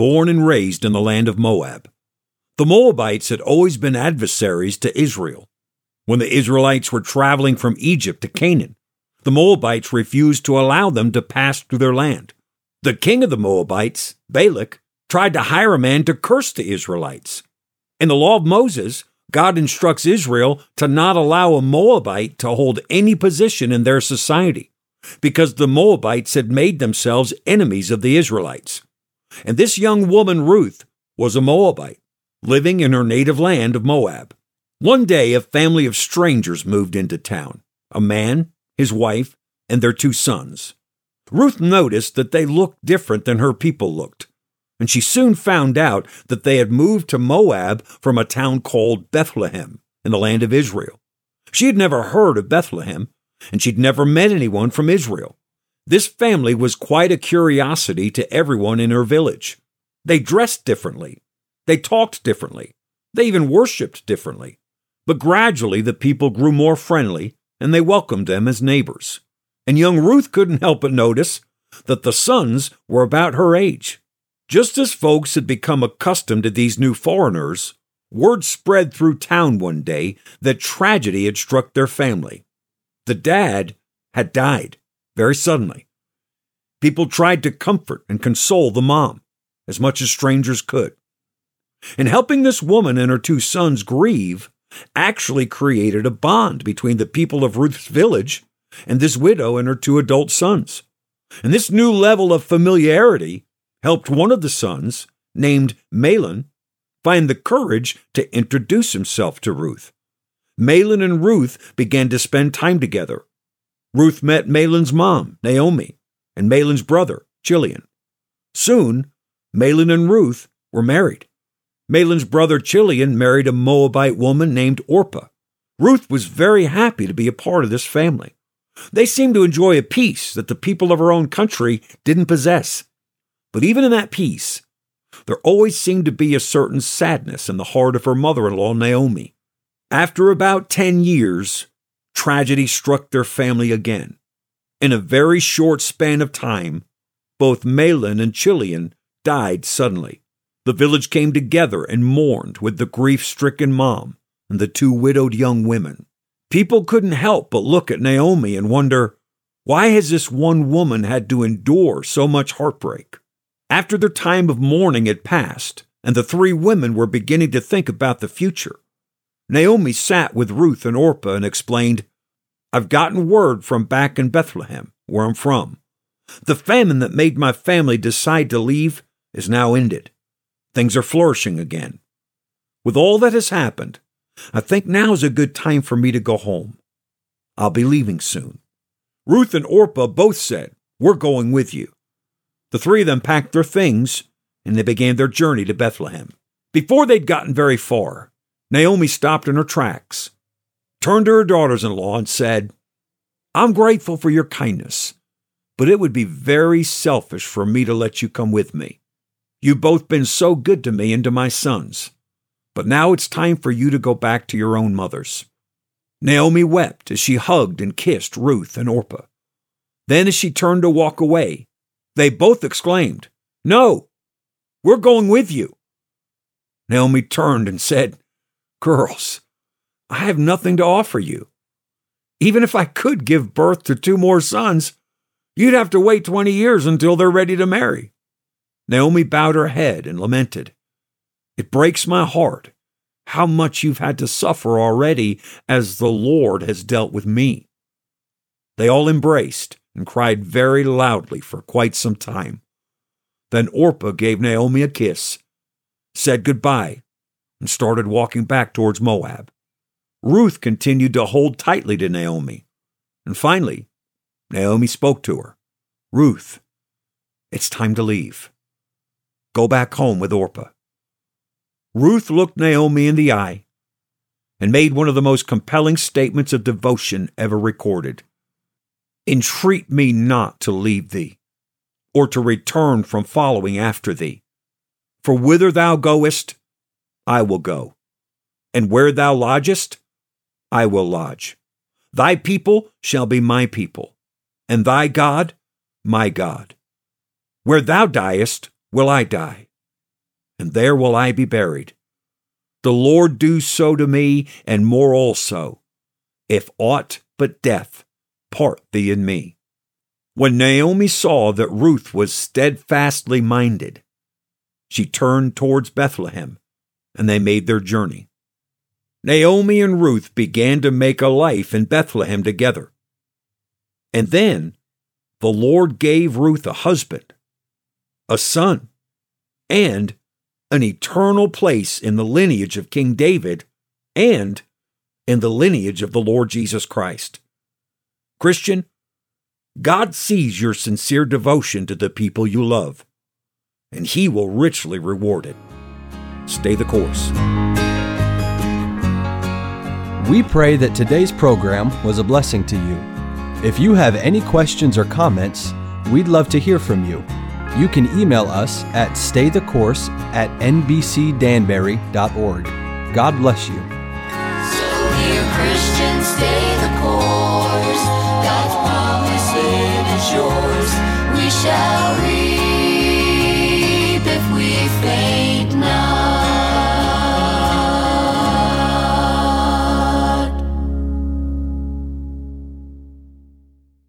born and raised in the land of Moab. The Moabites had always been adversaries to Israel. When the Israelites were traveling from Egypt to Canaan, the Moabites refused to allow them to pass through their land. The king of the Moabites, Balak, tried to hire a man to curse the Israelites. In the law of Moses, God instructs Israel to not allow a Moabite to hold any position in their society because the Moabites had made themselves enemies of the Israelites. And this young woman, Ruth, was a Moabite, living in her native land of Moab. One day, a family of strangers moved into town a man, his wife, and their two sons. Ruth noticed that they looked different than her people looked, and she soon found out that they had moved to Moab from a town called Bethlehem in the land of Israel. She had never heard of Bethlehem, and she'd never met anyone from Israel. This family was quite a curiosity to everyone in her village. They dressed differently, they talked differently, they even worshiped differently. But gradually the people grew more friendly and they welcomed them as neighbors. And young Ruth couldn't help but notice that the sons were about her age. Just as folks had become accustomed to these new foreigners, word spread through town one day that tragedy had struck their family. The dad had died very suddenly. People tried to comfort and console the mom as much as strangers could. And helping this woman and her two sons grieve, actually created a bond between the people of Ruth's village and this widow and her two adult sons. And this new level of familiarity helped one of the sons, named Mahlon, find the courage to introduce himself to Ruth. Mahlon and Ruth began to spend time together. Ruth met Mahlon's mom, Naomi, and Mahlon's brother, Chilion. Soon, Mahlon and Ruth were married. Mahlon's brother Chilion married a Moabite woman named Orpah. Ruth was very happy to be a part of this family. They seemed to enjoy a peace that the people of her own country didn't possess. But even in that peace, there always seemed to be a certain sadness in the heart of her mother in law, Naomi. After about 10 years, tragedy struck their family again. In a very short span of time, both Mahlon and Chilion died suddenly. The village came together and mourned with the grief stricken mom and the two widowed young women. People couldn't help but look at Naomi and wonder why has this one woman had to endure so much heartbreak? After their time of mourning had passed, and the three women were beginning to think about the future, Naomi sat with Ruth and Orpah and explained, I've gotten word from back in Bethlehem, where I'm from. The famine that made my family decide to leave is now ended. Things are flourishing again. With all that has happened, I think now is a good time for me to go home. I'll be leaving soon. Ruth and Orpah both said, We're going with you. The three of them packed their things and they began their journey to Bethlehem. Before they'd gotten very far, Naomi stopped in her tracks, turned to her daughters in law, and said, I'm grateful for your kindness, but it would be very selfish for me to let you come with me. You've both been so good to me and to my sons, but now it's time for you to go back to your own mothers. Naomi wept as she hugged and kissed Ruth and Orpah. Then, as she turned to walk away, they both exclaimed, No, we're going with you. Naomi turned and said, Girls, I have nothing to offer you. Even if I could give birth to two more sons, you'd have to wait 20 years until they're ready to marry. Naomi bowed her head and lamented, It breaks my heart how much you've had to suffer already as the Lord has dealt with me. They all embraced and cried very loudly for quite some time. Then Orpah gave Naomi a kiss, said goodbye, and started walking back towards Moab. Ruth continued to hold tightly to Naomi. And finally, Naomi spoke to her Ruth, it's time to leave. Go back home with Orpah. Ruth looked Naomi in the eye and made one of the most compelling statements of devotion ever recorded. Entreat me not to leave thee, or to return from following after thee. For whither thou goest, I will go, and where thou lodgest, I will lodge. Thy people shall be my people, and thy God my God. Where thou diest, will I die, and there will I be buried. The Lord do so to me, and more also, if aught but death part thee and me. When Naomi saw that Ruth was steadfastly minded, she turned towards Bethlehem, and they made their journey. Naomi and Ruth began to make a life in Bethlehem together. And then the Lord gave Ruth a husband, a son, and an eternal place in the lineage of King David and in the lineage of the Lord Jesus Christ. Christian, God sees your sincere devotion to the people you love, and He will richly reward it. Stay the course. We pray that today's program was a blessing to you. If you have any questions or comments, we'd love to hear from you. You can email us at staythecourse at nbcdanbury.org. God bless you.